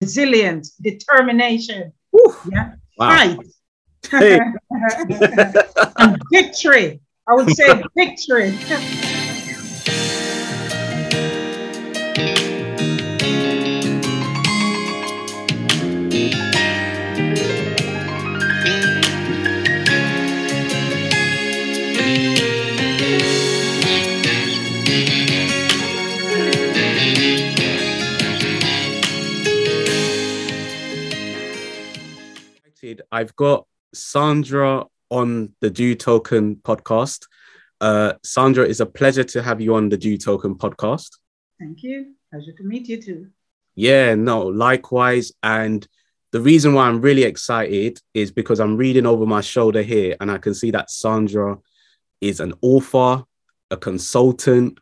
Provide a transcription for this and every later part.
resilience, determination, yeah, Wow. fight, Hey. and victory. I would say victory. Excited. I've got Sandra on the Juletokun podcast. Uh, Sandra, it's a pleasure to have you on the Juletokun podcast. Thank you. Pleasure to meet you too. Yeah, no, likewise. And the reason why I'm really excited is because I'm reading over my shoulder here and I can see that Sandra is an author, a consultant,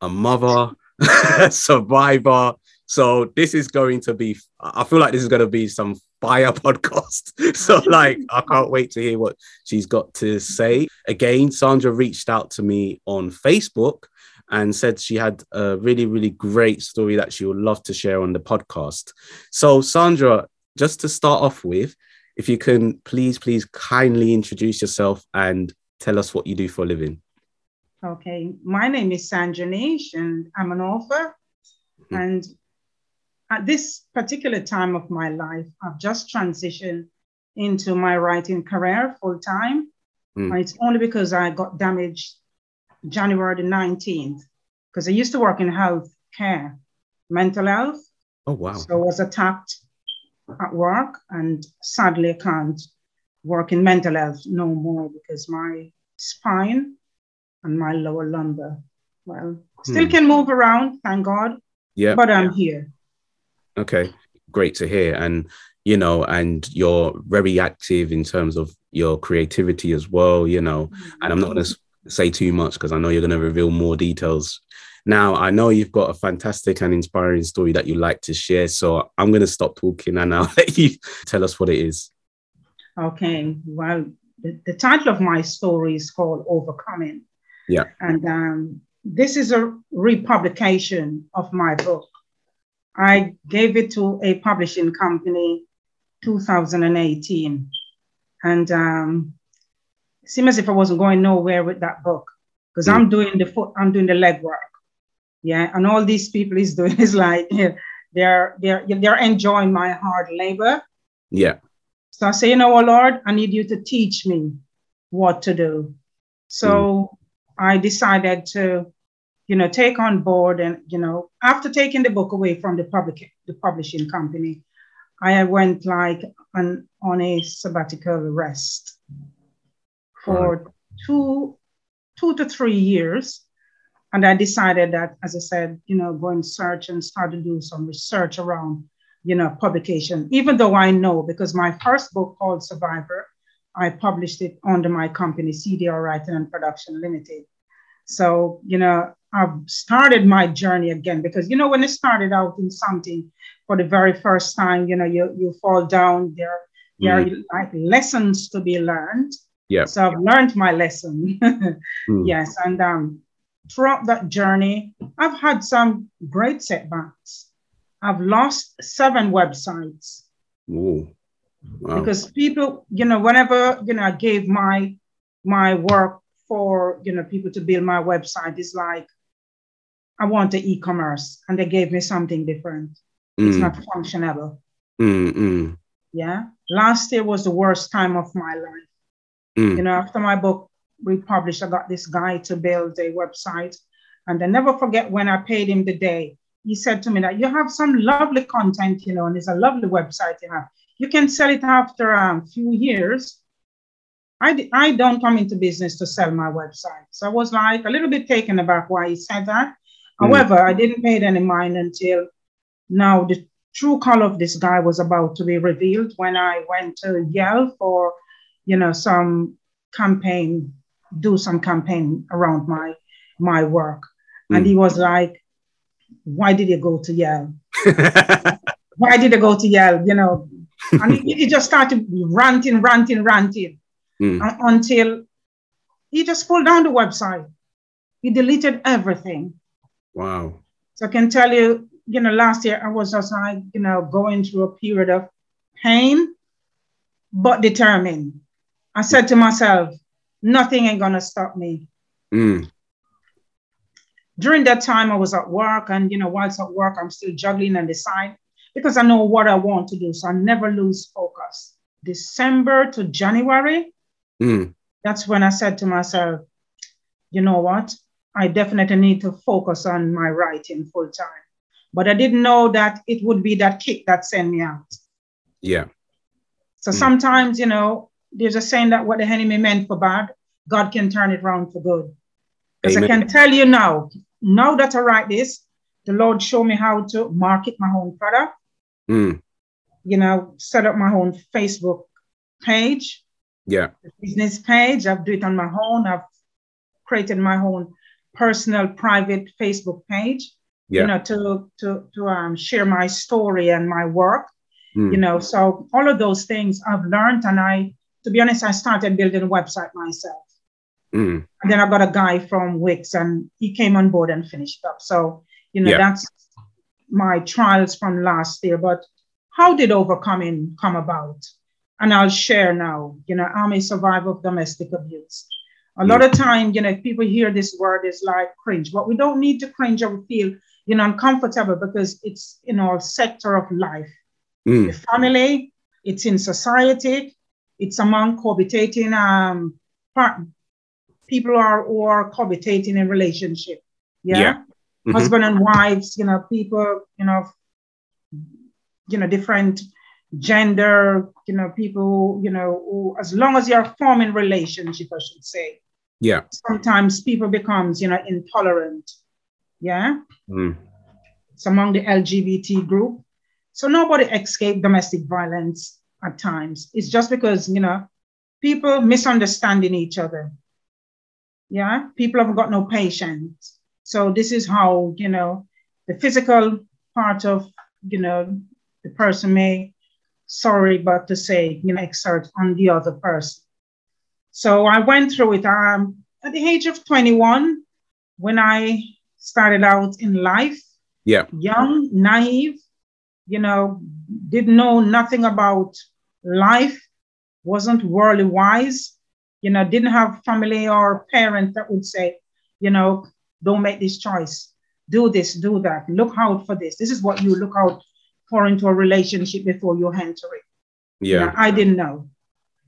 a mother, survivor. So this is going to be, I feel like this is going to be some fire podcast. So like, I can't wait to hear what she's got to say. Again, Sandra reached out to me on Facebook and said she had a really, really great story that she would love to share on the podcast. So, Sandra, just to start off with, if you can please, please kindly introduce yourself and tell us what you do for a living. Okay, my name is Sandra Niche, and I'm an author. Mhm. And at this particular time of my life, I've just transitioned into my writing career full time. Mm. It's only because I got damaged January the 19th, because I used to work in health care, mental health. Oh, wow. So I was attacked at work, and sadly, I can't work in mental health no more because my spine and my lower lumbar, well, still Hmm. can move around, thank God, Yeah. but I'm here. Okay. Great to hear. And, you know, and you're very active in terms of your creativity as well, you know, and I'm not going to say too much because I know you're going to reveal more details. Now, I know you've got a fantastic and inspiring story that you like to share. So I'm going to stop talking and I'll let you tell us what it is. Okay, well, the, the title of my story is called Overcoming. Yeah. And um, this is a republication of my book. I gave it to a publishing company 2018. And um, it seemed as if I wasn't going nowhere with that book because I'm doing the foot, I'm doing the legwork. Yeah. And all these people is doing is like they're they're they're enjoying my hard labor. Yeah. So I say, you know, oh Lord, I need you to teach me what to do. So I decided to, you know, take on board and, you know, after taking the book away from the public the publishing company, I went like on, on a sabbatical rest for two, two to three years. And I decided that, as I said, you know, go and search and start to do some research around you know, publication, even though I know because my first book called Survivor, I published it under my company, CDR Writing and Production Limited. So, you know, I've started my journey again because, you know, when I started out in something for the very first time, you know, you, you fall down, there, there are like lessons to be learned. Yeah. So I've learned my lesson. Mm. Yes. And um, throughout that journey, I've had some great setbacks. I've lost seven websites Ooh. Wow. because people, you know, whenever you know I gave my my work for you know people to build my website, it's like I want the e-commerce, and they gave me something different. It's Mm, not functionable. mm, mm, Yeah. Last year was the worst time of my life. mm. You know, after my book republished, I got this guy to build a website, and I never forget when I paid him the day. He said to me that you have some lovely content, you know, and it's a lovely website you have. You can sell it after a um, few years. I, d- I don't come into business to sell my website. So I was like a little bit taken aback why he said that. Mm. However, I didn't pay it any mind until now the true color of this guy was about to be revealed when I went to Yale for, you know, some campaign, do some campaign around my my work. And Mm. he was like, why did you go to Yale? Why did you go to Yale? You know, and he, he just started ranting, ranting, ranting Mm. until he just pulled down the website. He deleted everything. Wow. So I can tell you, you know, last year I was just like, you know, going through a period of pain, but determined. I said to myself, nothing ain't gonna stop me. Mm. During that time, I was at work, and you know, whilst at work, I'm still juggling and decide because I know what I want to do. So I never lose focus. December to January, Mm. that's when I said to myself, you know what? I definitely need to focus on my writing full time. But I didn't know that it would be that kick that sent me out. Yeah. So Mm. sometimes, you know, there's a saying that what the enemy meant for bad, God can turn it around for good. Because I can tell you now, now that I write this, the Lord showed me how to market my own product, Mm. you know, set up my own Facebook page, Yeah. business page. I've do it on my own. I've created my own personal private Facebook page, Yeah. you know, to to to um, share my story and my work. Mm. you know so all of those things i've learned and i to be honest i started building a website myself Mm. and then i got a guy from wix and he came on board and finished up so you know Yeah. that's my trials from last year but how did overcoming come about and i'll share now you know i'm a survivor of domestic abuse a lot of time you know if people hear this word it's like cringe but we don't need to cringe or feel you know uncomfortable because it's in our sector of life the Mm. family, it's in society, it's among cohabitating um part, people are who are cohabitating in relationship. Yeah. Yeah. Mhm. Husband and wives, you know, people, you know, you know, different gender, you know, people, you know, who, as long as you're forming relationship, I should say. Yeah. Sometimes people becomes, you know, intolerant. Yeah Mm. it's among the LGBT group. So nobody escaped domestic violence at times. It's just because, you know, people misunderstanding each other. Yeah, people haven't got no patience. So this is how, you know, the physical part of, you know, the person may, sorry, but to say, you know, exert on the other person. So I went through it um, at the age of 21 when I started out in life Yeah. young, naive, you know, didn't know nothing about life, wasn't worldly wise, you know, didn't have family or parent that would say, you know, don't make this choice, do this, do that, look out for this. This is what you look out for into a relationship before you enter it. You know, Yeah. I didn't know,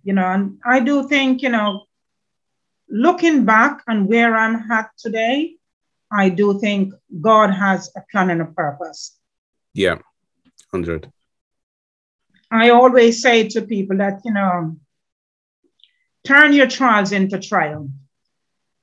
you know, and I do think, you know, looking back and where I'm at today, I do think God has a plan and a purpose. Yeah. 100. I always say to people that, you know, turn your trials into triumph.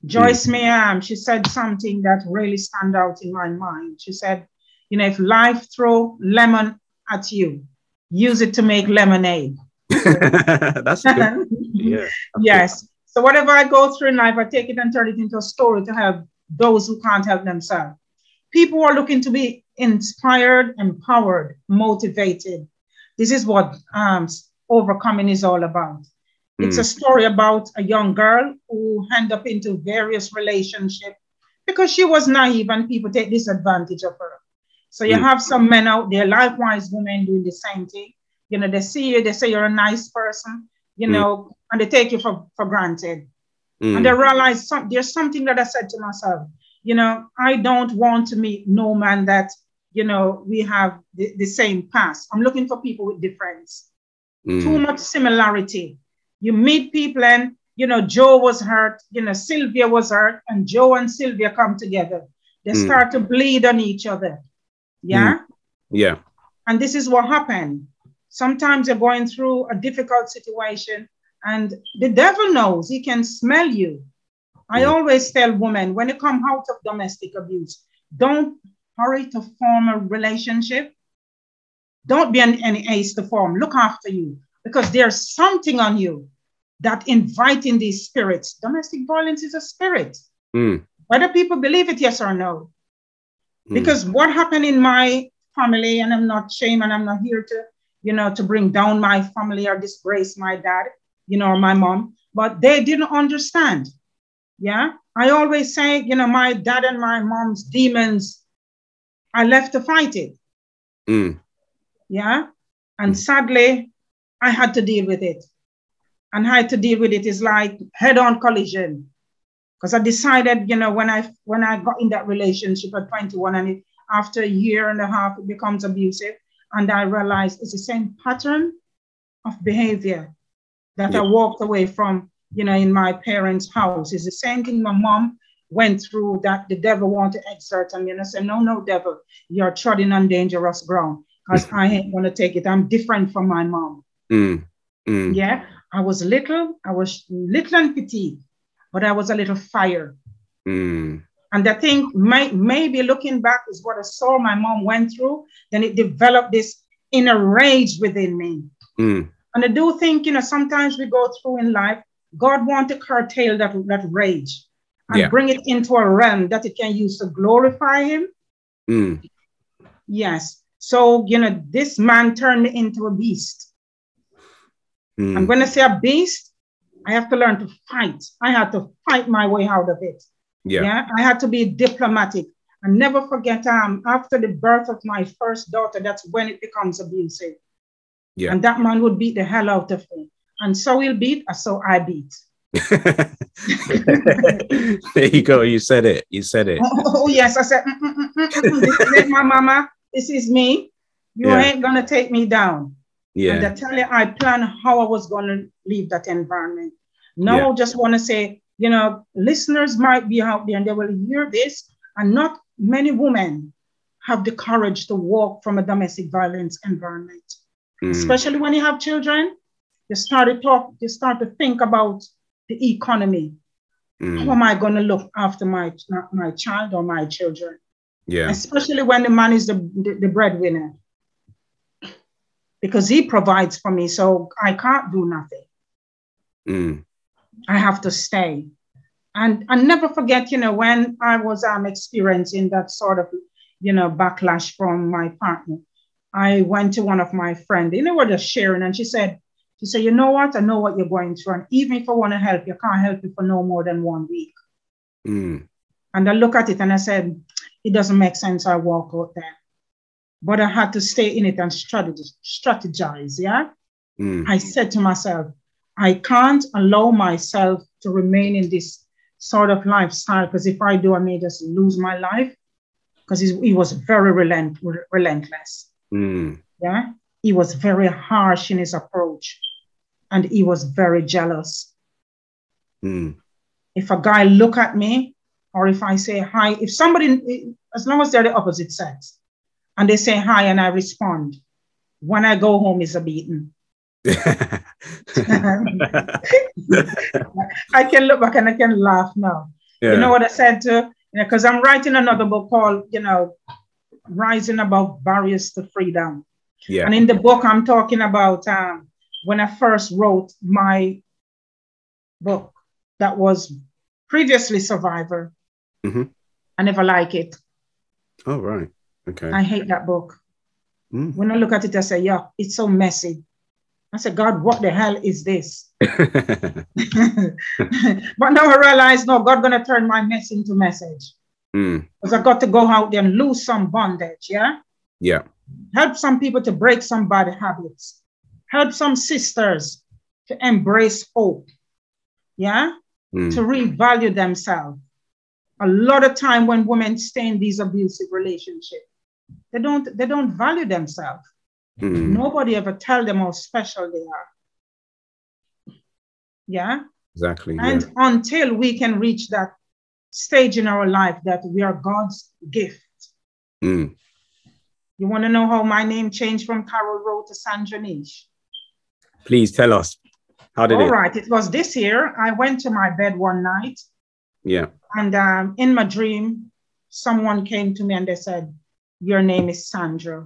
Joyce mm. Meyer, she said something that really stand out in my mind. She said, you know, if life throw lemon at you, use it to make lemonade. That's good. Yeah. yes. So whatever I go through in life, I take it and turn it into a story to help those who can't help themselves. People are looking to be inspired, empowered, motivated. This is what um, overcoming is all about. It's a story about a young girl who end up into various relationships because she was naive and people take disadvantage of her. So you Mm. have some men out there, likewise women doing the same thing. You know, they see you, they say you're a nice person, you Mm. know, and they take you for, for granted. Mm. And they realize some, there's something that I said to myself, you know, I don't want to meet no man that, you know, we have the, the same past. I'm looking for people with difference Mm. too much similarity. You meet people and you know Joe was hurt, you know Sylvia was hurt, and Joe and Sylvia come together. They Mm. start to bleed on each other. Yeah, Yeah. and this is what happened. Sometimes you're going through a difficult situation, and the devil knows he can smell you. I Mm. always tell women when you come out of domestic abuse, don't hurry to form a relationship. Don't be an, any ace to form. Look after you because there's something on you that inviting these spirits. Domestic violence is a spirit. Mm. Whether people believe it, yes or no. Mm. Because what happened in my family, and I'm not shame, and I'm not here to, you know, to bring down my family or disgrace my dad, you know, or my mom, but they didn't understand. Yeah. I always say, you know, my dad and my mom's demons I left to fight it. Mm. Yeah. And sadly, I had to deal with it. And I had to deal with it is like head-on collision. Because I decided, you know, when I when I got in that relationship at 21 and it, after a year and a half it becomes abusive, and I realized it's the same pattern of behavior that yeah. I walked away from, you know, in my parents' house. It's the same thing my mom went through that the devil wanted to exert on me. And I said, No, no, devil, you're treading on dangerous ground because I ain't gonna take it. I'm different from my mom. Mm. Mm. Yeah. I was little, I was little and petite, but I was a little fire. Mm. And I think may, maybe looking back is what I saw my mom went through, then it developed this inner rage within me. Mm. And I do think, you know, sometimes we go through in life, God wants to curtail that, that rage and yeah. bring it into a realm that it can use to glorify Him. Mm. Yes. So, you know, this man turned me into a beast. Mm. And when I say a beast, I have to learn to fight. I had to fight my way out of it. Yeah. yeah? I had to be diplomatic. And never forget, um, after the birth of my first daughter, that's when it becomes abusive. Yeah. And that man would beat the hell out of me. And so he'll beat, and so I beat. there you go. You said it. You said it. Oh, oh yes, I said, mm, mm, mm, this is my mama. This is me. You yeah. ain't gonna take me down. Yeah. And I tell you, I plan how I was gonna leave that environment. Now, yeah. I just want to say, you know, listeners might be out there and they will hear this, and not many women have the courage to walk from a domestic violence environment, mm. especially when you have children. You start to talk, you start to think about the economy. Mm. How am I going to look after my my child or my children? Yeah. Especially when the man is the, the, the breadwinner. Because he provides for me, so I can't do nothing. Mm. I have to stay. And I never forget, you know, when I was um experiencing that sort of, you know, backlash from my partner, I went to one of my friends, you know, we're just sharing, and she said, she said, you know what? I know what you're going through. And even if I want to help you, I can't help you for no more than one week. Mm. And I look at it and I said, it doesn't make sense. I walk out there. But I had to stay in it and strategize. yeah. Mm. I said to myself, I can't allow myself to remain in this sort of lifestyle because if I do, I may just lose my life because he was very relent- relentless. Mm. Yeah. He was very harsh in his approach and he was very jealous. Mm. If a guy look at me, or if I say hi, if somebody, as long as they're the opposite sex, and they say hi and I respond, when I go home is a beating. I can look back and I can laugh now. Yeah. You know what I said to, because you know, because I'm writing another book called, you know, Rising Above Barriers to Freedom. Yeah. And in the book, I'm talking about um, when I first wrote my book that was previously Survivor. Mm-hmm. I never like it. Oh, right. Okay. I hate that book. Mm. When I look at it, I say, yeah, it's so messy. I said, God, what the hell is this? but now I realize, no, God gonna turn my mess into message. Because mm. I got to go out there and lose some bondage, yeah? Yeah. Help some people to break some bad habits help some sisters to embrace hope, yeah, mm. to revalue themselves. A lot of time when women stay in these abusive relationships, they don't they don't value themselves. Mm. Nobody ever tell them how special they are. Yeah. Exactly. And yeah. until we can reach that stage in our life that we are God's gift. Mm. You want to know how my name changed from Carol Rowe to Sandra Niche? Please tell us. How did All it? All right. It was this year. I went to my bed one night. Yeah. And um, in my dream, someone came to me and they said, Your name is Sandra.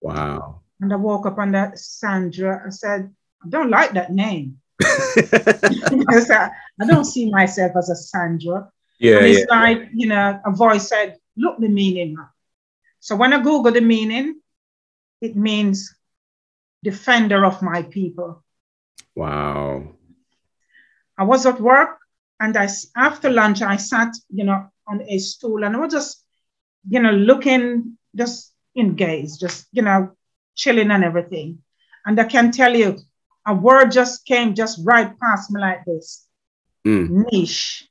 Wow. And I woke up and that Sandra, I said, I don't like that name. I, said, I don't see myself as a Sandra. Yeah. And it's yeah, like, yeah. you know, a voice said, Look the meaning. So when I Google the meaning, it means defender of my people. Wow. I was at work and I, after lunch, I sat, you know, on a stool and I was just, you know, looking just engaged, just, you know, chilling and everything. And I can tell you, a word just came just right past me like this Mm. niche.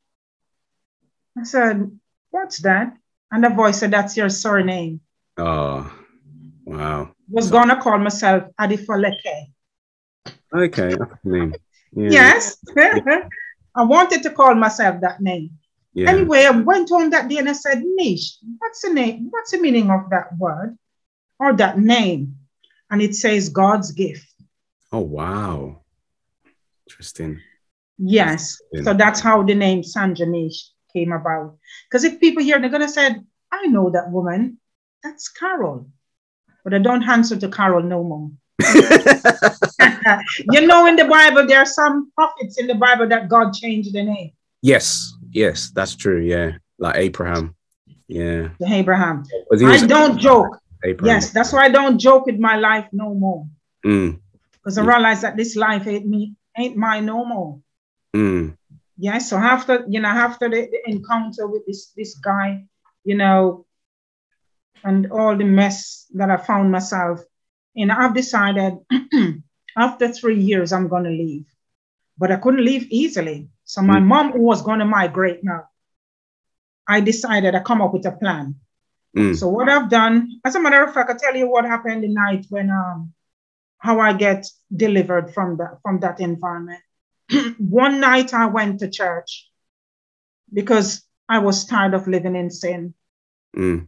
I said, What's that? And the voice said, That's your surname. Oh, wow. Was gonna call myself Adifaleke. Okay, that's the name. Yeah. Yes. I wanted to call myself that name. Yeah. Anyway, I went on that day and I said, Niche, what's the name? What's the meaning of that word or that name? And it says God's gift. Oh, wow. Interesting. Yes. Yeah. So that's how the name Sandra Niche came about. Because if people hear, they're gonna say, I know that woman. That's Carol. But I don't answer to Carol no more. you know, in the Bible, there are some prophets in the Bible that God changed the name yes, yes, that's true. Yeah. Like Abraham. Yeah. Abraham. I don't joke. Abraham. Yes, that's why I don't joke with my life no more. Mm, Because I Yeah. realize that this life ain't me, ain't mine no more. mm, Yes. So after, you know, after the, the encounter with this this guy, you know, and all the mess that I found myself in, I've decided after three years I'm gonna leave. But I couldn't leave easily. So my Mm. mom who was gonna migrate now. I decided I come up with a plan. mm. So what I've done, as a matter of fact, I tell you what happened the night when um how I get delivered from that from that environment. One night I went to church because I was tired of living in sin. Mm.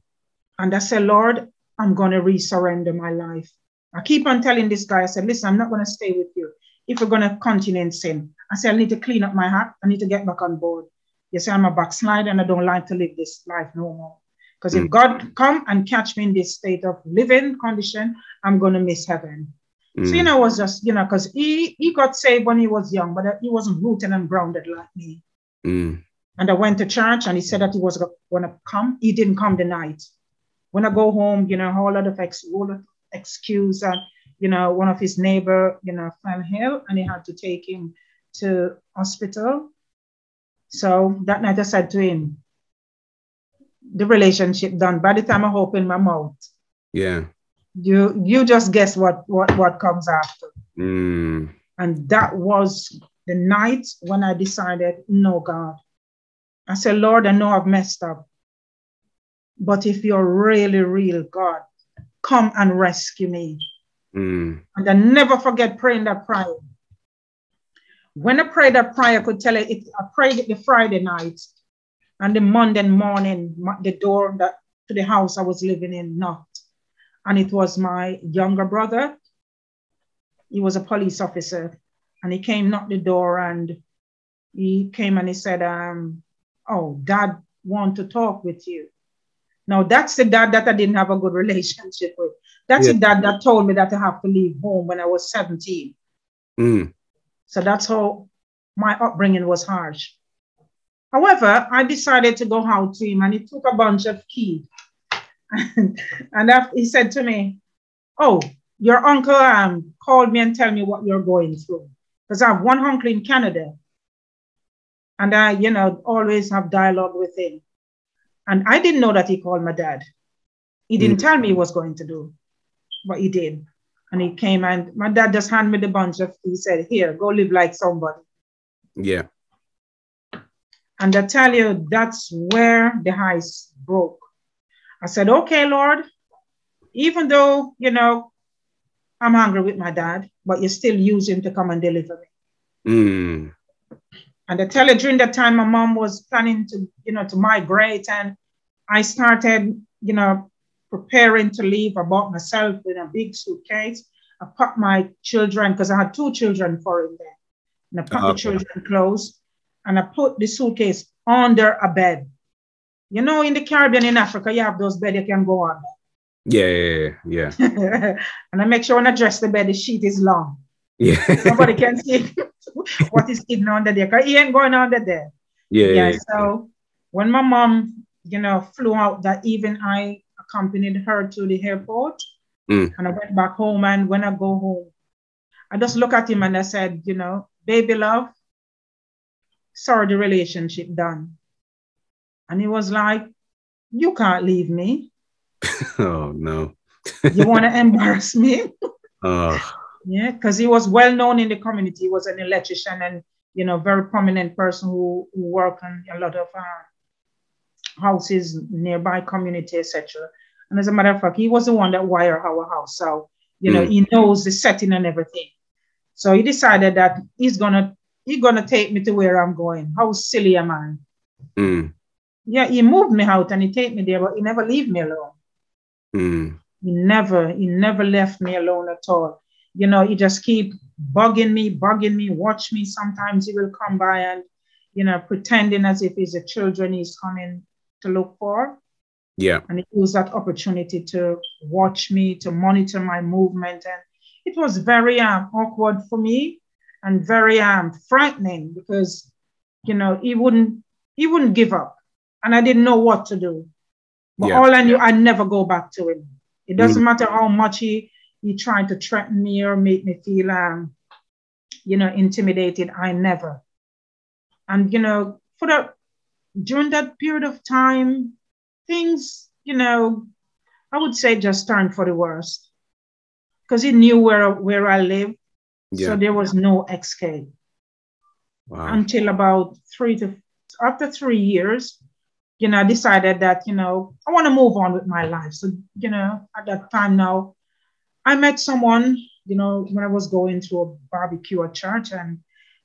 And I said, Lord, I'm gonna resurrender my life. I keep on telling this guy, I said, listen, I'm not gonna stay with you if we're gonna continue in sin. I say, I need to clean up my heart, I need to get back on board. You say I'm a backslider and I don't like to live this life no more. Because if Mm. God come and catch me in this state of living condition, I'm gonna miss heaven. Mm. So you know, it was just you know, because he he got saved when he was young, but he wasn't rooted and grounded like me. Mm. And I went to church and he said that he was gonna come. He didn't come the night. When I go home, you know, a whole lot of ex whole lot of excuse and you know, one of his neighbor, you know, fell ill and he had to take him to hospital. So that night I said to him, the relationship done. By the time I open my mouth, Yeah. you you just guess what what what comes after. Mm. And that was the night when I decided, no, God. I said, Lord, I know I've messed up. But if you're really real, God, come and rescue me. Mm. And I never forget praying that prayer. When I prayed that prayer, I could tell it, it I prayed it the Friday night. And the Monday morning, the door that to the house I was living in knocked. And it was my younger brother. He was a police officer. And he came, knocked the door, and he came and he said, um, Oh, dad want to talk with you. Now that's the dad that I didn't have a good relationship with. That's Yeah. the dad that told me that I have to leave home when I was 17. Mm. So that's how my upbringing was harsh. However, I decided to go out to him and he took a bunch of keys. and after, he said to me, Oh, your uncle um, called me and tell me what you're going through. Because I have one uncle in Canada. And I, you know, always have dialogue with him. And I didn't know that he called my dad. He didn't tell me he was going to do, but he did. And he came and my dad just handed me the bunch of, he said, Here, go live like somebody. Yeah. And I tell you, that's where the ice broke. I said, okay, Lord, even though, you know, I'm angry with my dad, but you still use him to come and deliver me. Mm. And I tell you, during that time, my mom was planning to, you know, to migrate. And I started, you know, preparing to leave. I bought myself in a big suitcase. I packed my children, because I had two children for him there. And I packed the children clothes and I put the suitcase under a bed. You know, in the Caribbean, in Africa, you have those beds you can go on. Yeah. Yeah. Yeah. and I make sure when I dress the bed, the sheet is long. Yeah. Nobody can see what is hidden under there. Because he ain't going under there. yeah. Yeah. Yeah. So when my mom, you know, flew out that evening, I accompanied her to the airport Mm. and I went back home. And when I go home, I just look at him and I said, you know, baby love, sorry, the relationship done. And he was like, you can't leave me. oh no. you want to embarrass me? oh. Yeah, because he was well known in the community. He was an electrician and you know very prominent person who, who worked on a lot of uh, houses nearby community, etc. And as a matter of fact, he was the one that wired our house. So you know mm. he knows the setting and everything. So he decided that he's gonna he's gonna take me to where I'm going. How silly am I? Mm. Yeah, he moved me out and he take me there, but he never leave me alone. Mm. He never, he never left me alone at all. You know, he just keep bugging me, bugging me, watch me. Sometimes he will come by and, you know, pretending as if he's a children he's coming to look for. Yeah. And it was that opportunity to watch me, to monitor my movement. And it was very um, awkward for me and very um, frightening because, you know, he wouldn't, he wouldn't give up. And I didn't know what to do. But yeah. all I knew, I never go back to him. It doesn't mm. matter how much he he tried to threaten me or make me feel um, you know, intimidated. I never. And you know, for that during that period of time, things, you know, I would say just turned for the worst. Because he knew where where I lived. Yeah. So there was no escape. Wow. Until about three to after three years, you know, I decided that, you know, I want to move on with my life. So, you know, at that time now, I met someone, you know, when I was going to a barbecue at church and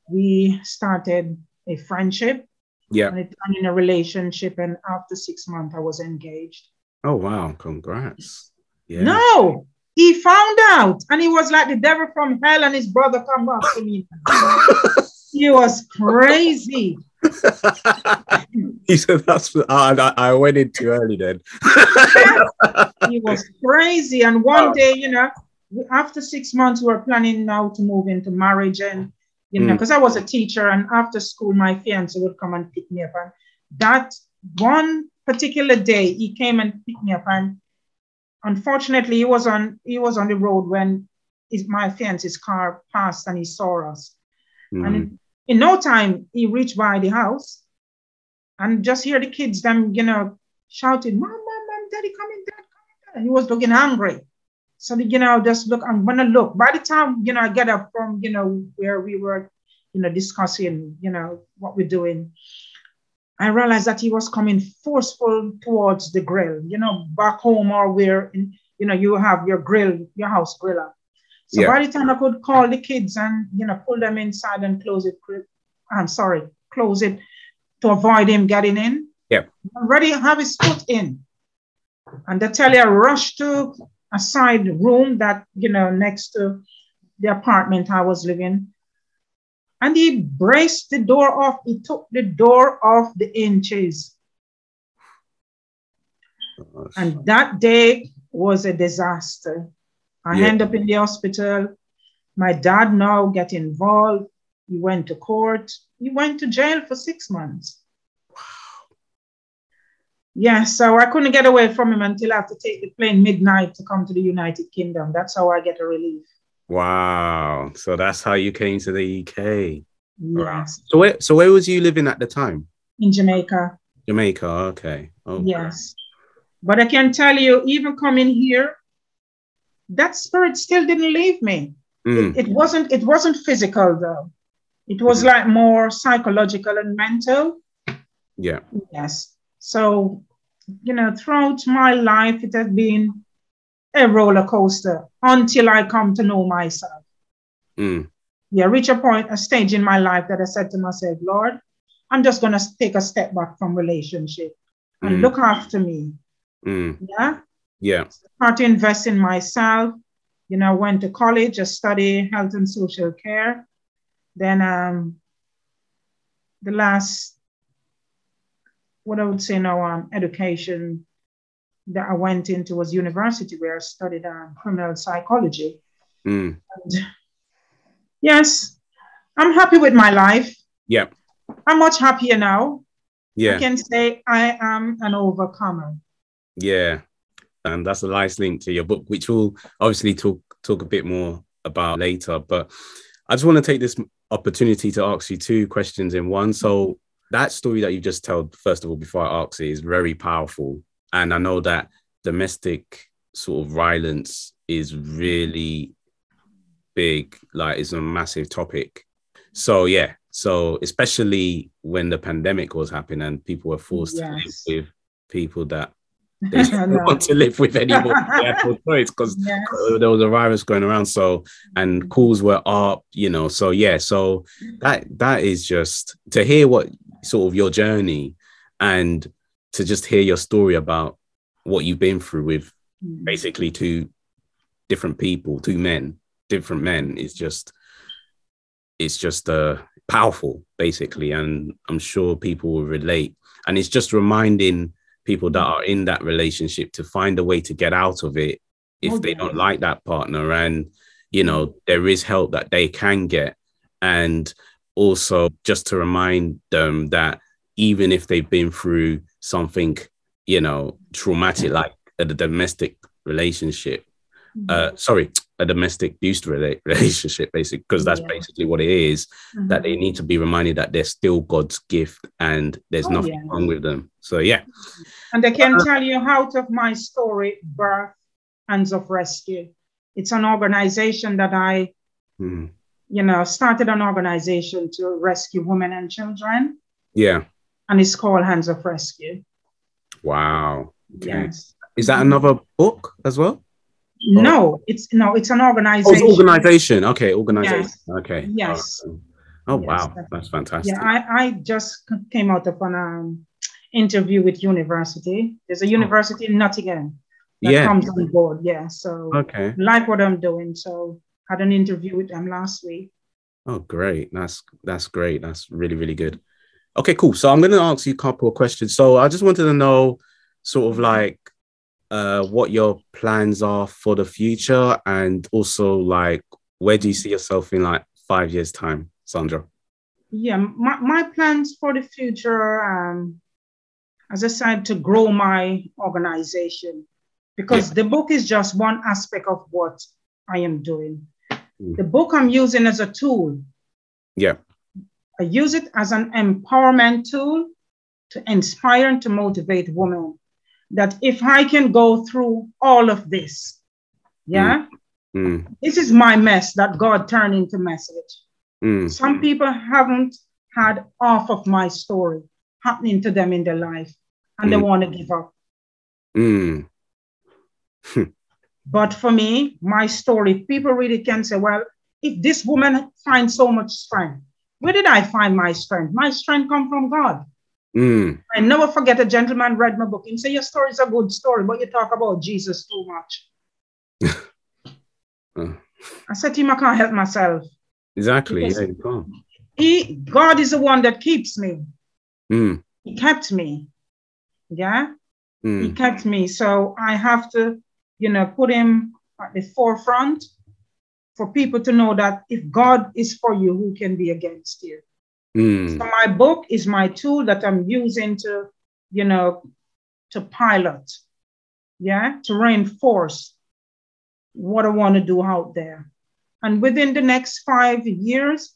we started a friendship. Yeah. And it turned in a relationship. And after six months, I was engaged. Oh, wow. Congrats. Yeah. No, he found out and he was like the devil from hell and his brother come up to me. he was crazy. he said that's uh, I, I went in too early then. he was crazy. And one day, you know, after six months, we were planning now to move into marriage. And, you know, because mm. I was a teacher, and after school, my fiance would come and pick me up. And that one particular day, he came and picked me up. And unfortunately, he was on he was on the road when his, my fiance's car passed and he saw us. Mm. And in no time, he reached by the house and just hear the kids, them, you know, shouting, Mom, Mom, Mom, Daddy coming, Dad coming. And he was looking angry. So, you know, just look, I'm gonna look. By the time, you know, I get up from, you know, where we were, you know, discussing, you know, what we're doing, I realized that he was coming forceful towards the grill, you know, back home or where, in, you know, you have your grill, your house griller. So yeah. by the time I could call the kids and you know pull them inside and close it, I'm sorry, close it to avoid him getting in. Yeah. Already have his foot in. And the teller rushed to a side room that, you know, next to the apartment I was living. And he braced the door off. He took the door off the inches. And that day was a disaster. I yeah. end up in the hospital. My dad now get involved. He went to court. He went to jail for six months. Yeah, so I couldn't get away from him until I have to take the plane midnight to come to the United Kingdom. That's how I get a relief. Wow. So that's how you came to the UK. Yes. So where so where was you living at the time? In Jamaica. Jamaica, okay. okay. Yes. But I can tell you, even coming here, that spirit still didn't leave me. Mm. It, it, wasn't it wasn't physical though. It was mm. like more psychological and mental. Yeah. Yes. So, you know, throughout my life, it has been a roller coaster until I come to know myself. Mm. Yeah, reach a point, a stage in my life that I said to myself, Lord, I'm just gonna take a step back from relationship and mm. look after me. Mm. Yeah. Yeah. Start to invest in myself. You know, went to college, I studied health and social care. Then um, the last, what I would say now, um, education that I went into was university where I studied um, criminal psychology. Mm. And yes, I'm happy with my life. Yeah. I'm much happier now. Yeah. I can say I am an overcomer. Yeah and that's a nice link to your book, which we'll obviously talk talk a bit more about later. But I just want to take this opportunity to ask you two questions in one. So that story that you just told, first of all, before I ask it, is very powerful, and I know that domestic sort of violence is really big. Like, it's a massive topic. So yeah, so especially when the pandemic was happening and people were forced yes. to live with people that they don't want to live with anymore. they had no because yes. there was a virus going around. So and mm-hmm. calls were up, you know. So yeah, so that that is just to hear what sort of your journey and to just hear your story about what you've been through with mm. basically two different people, two men, different men is just it's just uh powerful basically and i'm sure people will relate and it's just reminding people that are in that relationship to find a way to get out of it if okay. they don't like that partner and you know there is help that they can get and also just to remind them that even if they've been through something you know traumatic like a domestic relationship uh mm-hmm. sorry a domestic abuse relationship, basically, because that's yeah. basically what it is, mm-hmm. That they need to be reminded that they're still God's gift and there's oh, nothing yeah. wrong with them. So yeah. And I can uh, tell you out of my story, birth, Hands of Rescue. It's an organization that I, mm-hmm. You know, started an organization to rescue women and children. Yeah. And it's called Hands of Rescue. Wow. Okay. Yes. Is that another book as well? No, it's no, it's an organization. Oh, it's organization. Okay, organization. Yes. Okay. Yes. Oh, yes. wow, that's fantastic. Yeah, I, I just came out of an um, interview with university. There's a oh. university in Nottingham that yeah. comes on board. Yeah, so okay, like what I'm doing. So had an interview with them last week. Oh, great! That's that's great. That's really really good. Okay, cool. So I'm going to ask you a couple of questions. So I just wanted to know, sort of like uh, what your plans are for the future and also like where do you see yourself in like five years time sandra yeah my, my plans for the future um, as i said to grow my organization because yeah. the book is just one aspect of what i am doing. The book i'm using as a tool yeah i use it as an empowerment tool to inspire and to motivate women that if I can go through all of this, yeah, mm. Mm. this is my mess that God turned into message. Mm. Some people haven't had half of my story happening to them in their life and they mm. want to give up. But for me, my story, people really can say, well, if this woman finds so much strength, where did I find my strength? My strength come from God. Mm. I never forget a gentleman read my book and say your story is a good story, but you talk about Jesus too much. uh. I said to him, I can't help myself. Exactly. Yeah, you can't. He God is the one that keeps me. Mm. He kept me. Yeah. Mm. He kept me. So I have to, you know, put him at the forefront for people to know that if God is for you, who can be against you? Mm. So my book is my tool that I'm using to, you know, to pilot, yeah, to reinforce what I want to do out there. And within the next five years,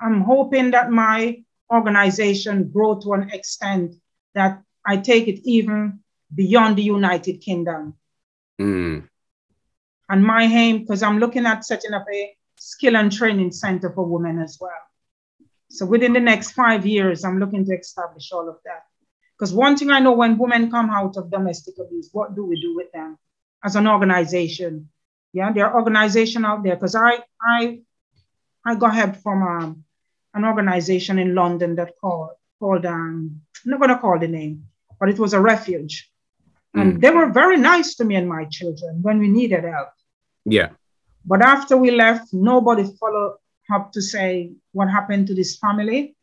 I'm hoping that my organization grow to an extent that I take it even beyond the United Kingdom. Mm. And my aim, because I'm looking at setting up a skill and training center for women as well. So within the next five years, I'm looking to establish all of that. Because one thing I know when women come out of domestic abuse, what do we do with them as an organization? Yeah, there are organizations out there. Because I I I got help from um, an organization in London that called called um I'm not gonna call the name, but it was a refuge. And mm. they were very nice to me and my children when we needed help. Yeah. But after we left, nobody followed up to say what happened to this family.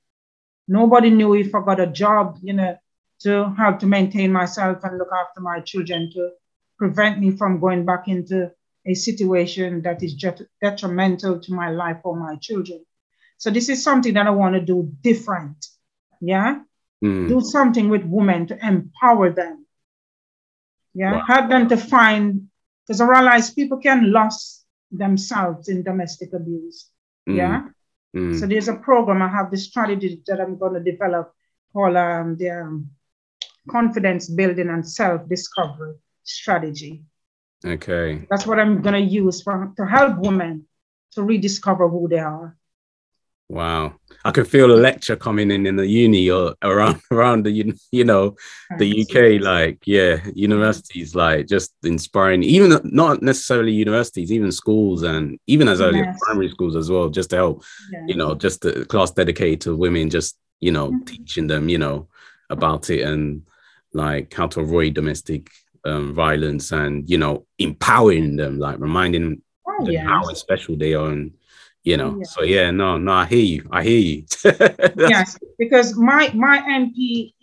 Nobody knew if I got a job, you know, to help to maintain myself and look after my children to prevent me from going back into a situation that is detrimental to my life or my children. So this is something that I want to do different. Yeah. Mm. Do something with women to empower them. Yeah. Wow. Help them to find, because I realize people can lose themselves in domestic abuse. Mm. Yeah. Mm. So there's a program. I have this strategy that I'm going to develop called um, the um, confidence building and self discovery strategy. Okay. That's what I'm going to use for, to help women to rediscover who they are. Wow. I can feel a lecture coming in in the uni or around around the you know the UK like yeah universities like just inspiring even not necessarily universities even schools and even as early yes. as primary schools as well just to help yes. you know just the class dedicated to women just you know mm-hmm. teaching them you know about it and like how to avoid domestic um, violence and you know empowering them like reminding oh, them yes. how special they are and you know? Yeah. so yeah no no i hear you i hear you. Yes because my my mp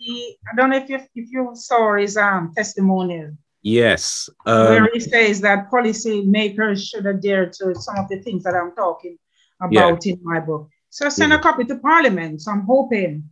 i don't know if you if you saw his um testimonial. Yes um, where he says that policy makers should adhere to some of the things that i'm talking about yeah. in my book. So send a copy to parliament so i'm hoping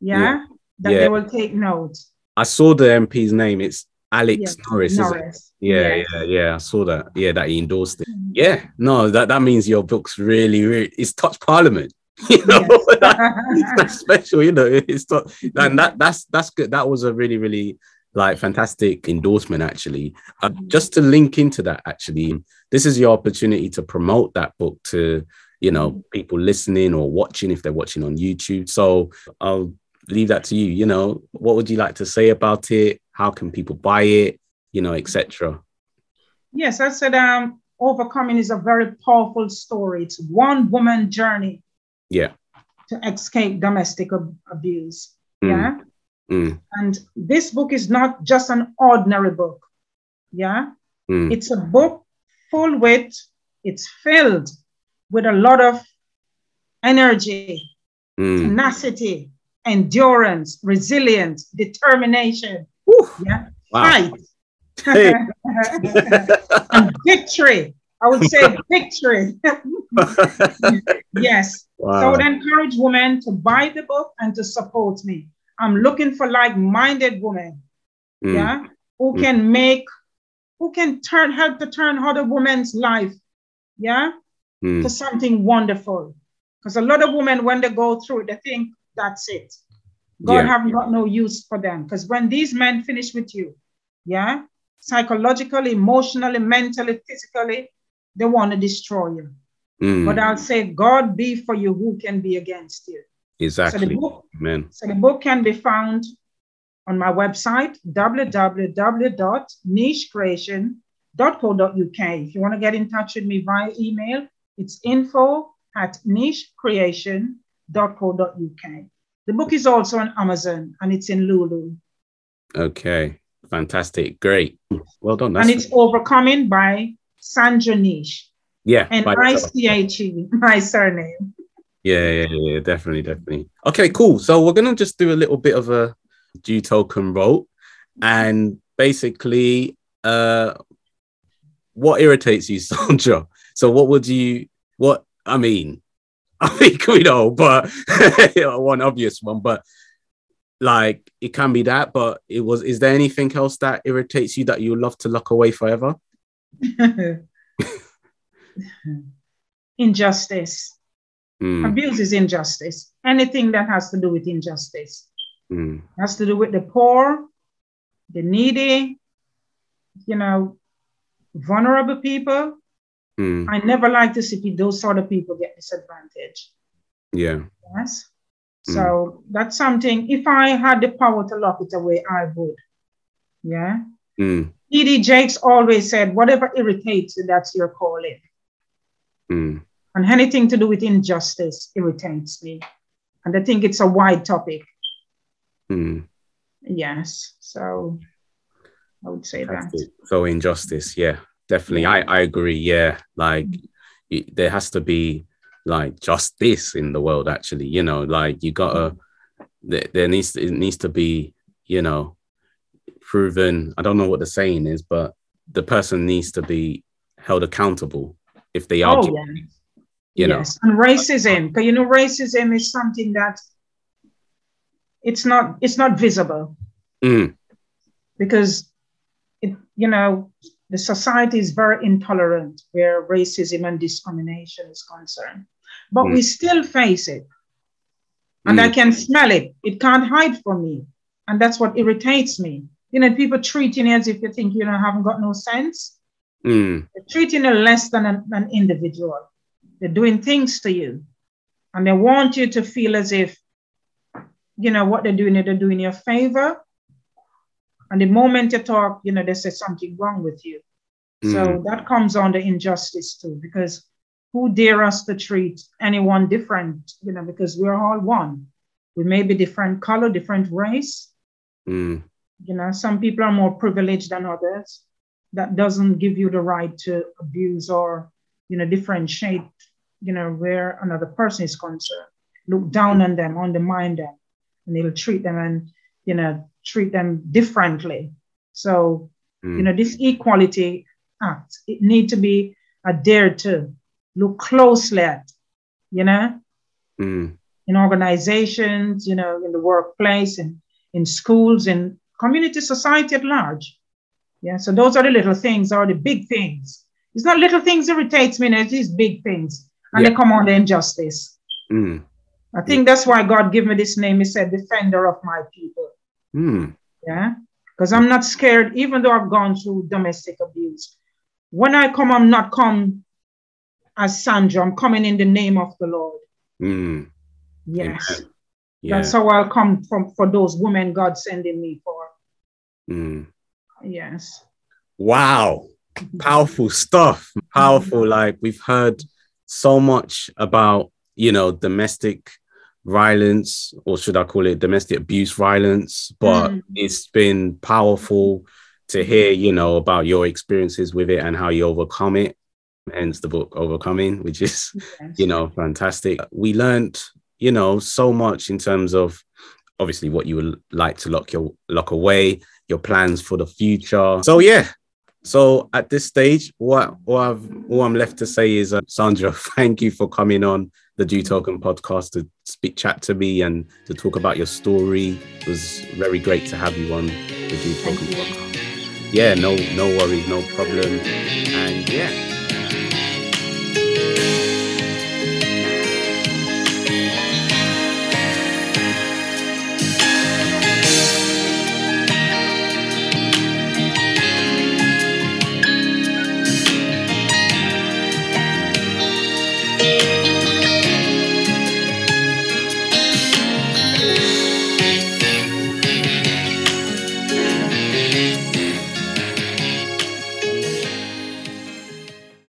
yeah, yeah. that they will take note. I saw the mp's name it's Alex yes. Norris, Norris. Yeah, yes. yeah, yeah. I saw that. Yeah, that he endorsed it. Mm-hmm. Yeah, no, that, that means your book's really, really it's touched parliament. You know, yes. that, that's special, you know. It's not and that that's that's good. That was a really, really like fantastic endorsement actually. Uh, mm-hmm. just to link into that, actually, this is your opportunity to promote that book to you know mm-hmm. people listening or watching if they're watching on YouTube. So I'll leave that to you. You know, what would you like to say about it? How can people buy it? You know, etc. Yes, I said um, overcoming is a very powerful story. It's one woman journey. Yeah. To escape domestic ab- abuse. Mm. Yeah. Mm. And this book is not just an ordinary book. Yeah. Mm. It's a book full with, it's filled with a lot of energy, mm. tenacity, endurance, resilience, determination. Yeah, wow. fight. Hey. and victory. I would say victory. yes. Wow. So I would encourage women to buy the book and to support me. I'm looking for like-minded women, mm. yeah, who mm. can make, who can turn, help to turn other women's life, yeah, mm. to something wonderful. Because a lot of women, when they go through it, they think, that's it. God yeah. have got no use for them. Because when these men finish with you, yeah, psychologically, emotionally, mentally, physically, they want to destroy you. Mm. But I'll say, God be for you, who can be against you? Exactly. So the book, Amen. So the book can be found on my website, www.nichecreation.co.uk. If you want to get in touch with me via email, it's info at nichecreation.co.uk. The book is also on Amazon and it's in Lulu. Okay, fantastic. Great. Well done. That's and it's Overcoming by Sandra Niche. Yeah. And I C H E, my surname. Yeah, yeah, yeah, definitely, definitely. Okay, cool. So we're gonna just do a little bit of a Juletokun Vault, and basically, uh, what irritates you, Sandra? So, what would you? What I mean, I think we know, but one obvious one, but like it can be that. But it was. Is there anything else that irritates you that you love to lock away forever? injustice. Mm. Abuse is injustice. Anything that has to do with injustice mm. has to do with the poor, the needy, you know, vulnerable people, Mm. I never like to see those sort of people get disadvantaged. Yeah. Yes. Mm. So that's something, if I had the power to lock it away, I would. Yeah. Mm. T.D. Jakes always said, whatever irritates you, that's your calling. Mm. And anything to do with injustice irritates me. And I think it's a wide topic. Mm. Yes. So I would say that. So injustice, yeah definitely. I, I agree. Yeah. Like it, there has to be like justice in the world, actually, you know, like you gotta, there, there needs to, it needs to be, you know, proven. I don't know what the saying is, but the person needs to be held accountable if they are. Oh, yeah. You yes. know, and racism, because you know, racism is something that it's not it's not visible mm. because it you know the society is very intolerant where racism and discrimination is concerned. But mm. we still face it. And mm. I can smell it. It can't hide from me. And that's what irritates me. you know, people treating you as if you think you know haven't got no sense. Mm. They're treating you less than an, an individual. They're doing things to you, and they want you to feel as if, you know, what they're doing, they're doing you a favor. And the moment you talk, you know, they say something wrong with you. Mm. So that comes under injustice too, because who dare us to treat anyone different, you know, because we're all one. We may be different color, different race. Mm. You know, some people are more privileged than others. That doesn't give you the right to abuse or, you know, differentiate, you know, where another person is concerned. Look down on them, undermine them, and they'll treat them and, you know, treat them differently. So, mm. you know, this equality act, it need to be adhered to, look closely at, you know, mm. in organizations, you know, in the workplace and in schools in community society at large. Yeah, so those are the little things or the big things. It's not little things irritates me, it's these big things. And yeah. they come under injustice. Mm. I think that's why God gave me this name. He said, Defender of my people. Mm. Yeah. Because I'm not scared, even though I've gone through domestic abuse. When I come, I'm not come as Sandra. I'm coming in the name of the Lord. Mm. Yes. Yeah. That's how I'll come from for those women God sending me for. Mm. Yes. Wow. Powerful stuff. Powerful. Like we've heard so much about, you know, domestic violence, or should I call it domestic abuse violence? But mm. it's been powerful to hear, you know, about your experiences with it and how you overcome it. Hence the book Overcoming, which is, yes. you know, fantastic. We learned, you know, so much in terms of obviously what you would like to lock your lock away, your plans for the future. So yeah. So at this stage, what what, I've, what I'm left to say is, uh, Sandra, thank you for coming on the Juletokun podcast to speak, chat to me, and to talk about your story. It was very great to have you on the Juletokun podcast. Yeah, no, no worries, no problem, and yeah.